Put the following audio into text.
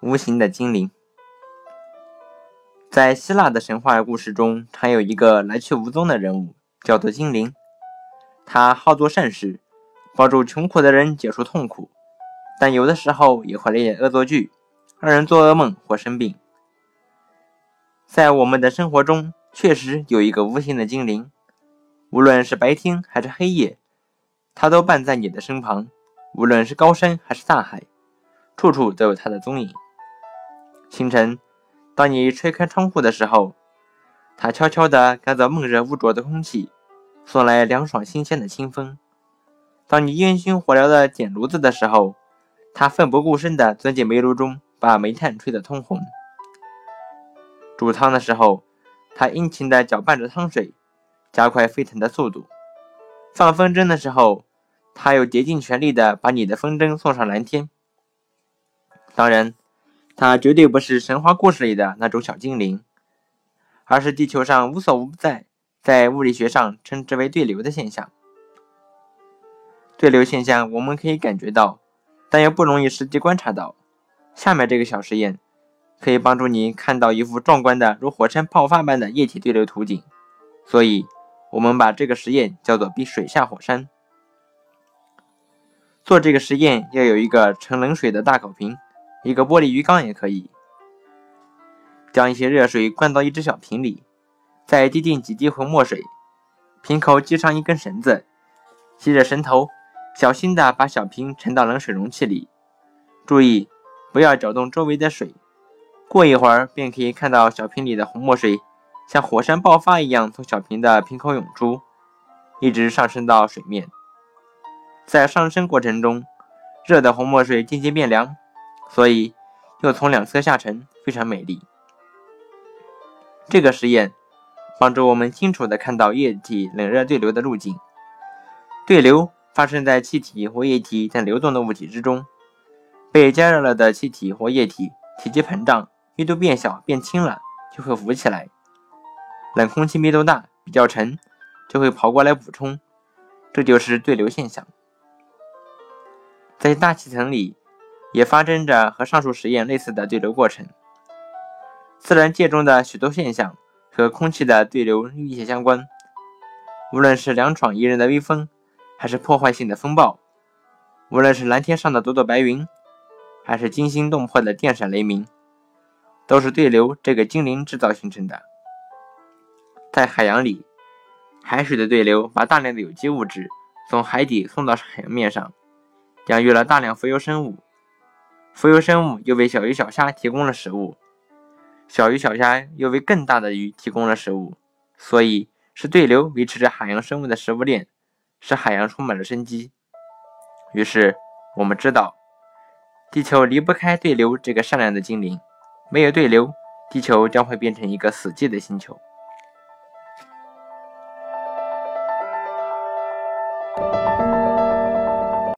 无形的精灵。在希腊的神话故事中，常有一个来去无踪的人物，叫做精灵。他好做善事，帮助穷苦的人解除痛苦，但有的时候也会来点恶作剧，让人做噩梦或生病。在我们的生活中，确实有一个无形的精灵，无论是白天还是黑夜，他都伴在你的身旁；无论是高山还是大海，处处都有他的踪影。清晨，当你吹开窗户的时候，它悄悄地赶走闷热污浊的空气，送来凉爽新鲜的清风；当你烟熏火燎的捡炉子的时候，它奋不顾身地钻进煤炉中，把煤炭吹得通红。煮汤的时候，它殷勤地搅拌着汤水，加快沸腾的速度；放风筝的时候，它又竭尽全力地把你的风筝送上蓝天。当然，它绝对不是神话故事里的那种小精灵，而是地球上无所不在，在物理学上称之为对流的现象。对流现象我们可以感觉到，但又不容易实际观察到。下面这个小实验。可以帮助你看到一幅壮观的如火山爆发般的液体对流图景，所以我们把这个实验叫做“比水下火山”。做这个实验要有一个盛冷水的大口瓶，一个玻璃鱼缸也可以。将一些热水灌到一只小瓶里，再滴进几滴红墨水，瓶口系上一根绳子，吸着绳头，小心地把小瓶沉到冷水容器里，注意不要搅动周围的水。过一会儿，便可以看到小瓶里的红墨水像火山爆发一样从小瓶的瓶口涌出，一直上升到水面。在上升过程中，热的红墨水渐渐变凉，所以又从两侧下沉，非常美丽。这个实验帮助我们清楚地看到液体冷热对流的路径。对流发生在气体或液体在流动的物体之中，被加热了的气体或液体体积膨胀。密度变小变轻了，就会浮起来；冷空气密度大比较沉，就会跑过来补充。这就是对流现象。在大气层里，也发生着和上述实验类似的对流过程。自然界中的许多现象和空气的对流密切相关。无论是凉爽宜人的微风，还是破坏性的风暴；无论是蓝天上的朵朵白云，还是惊心动魄的电闪雷鸣。都是对流这个精灵制造形成的。在海洋里，海水的对流把大量的有机物质从海底送到海面上，养育了大量浮游生物。浮游生物又为小鱼小虾提供了食物，小鱼小虾又为更大的鱼提供了食物。所以是对流维持着海洋生物的食物链，使海洋充满了生机。于是我们知道，地球离不开对流这个善良的精灵。没有对流，地球将会变成一个死寂的星球。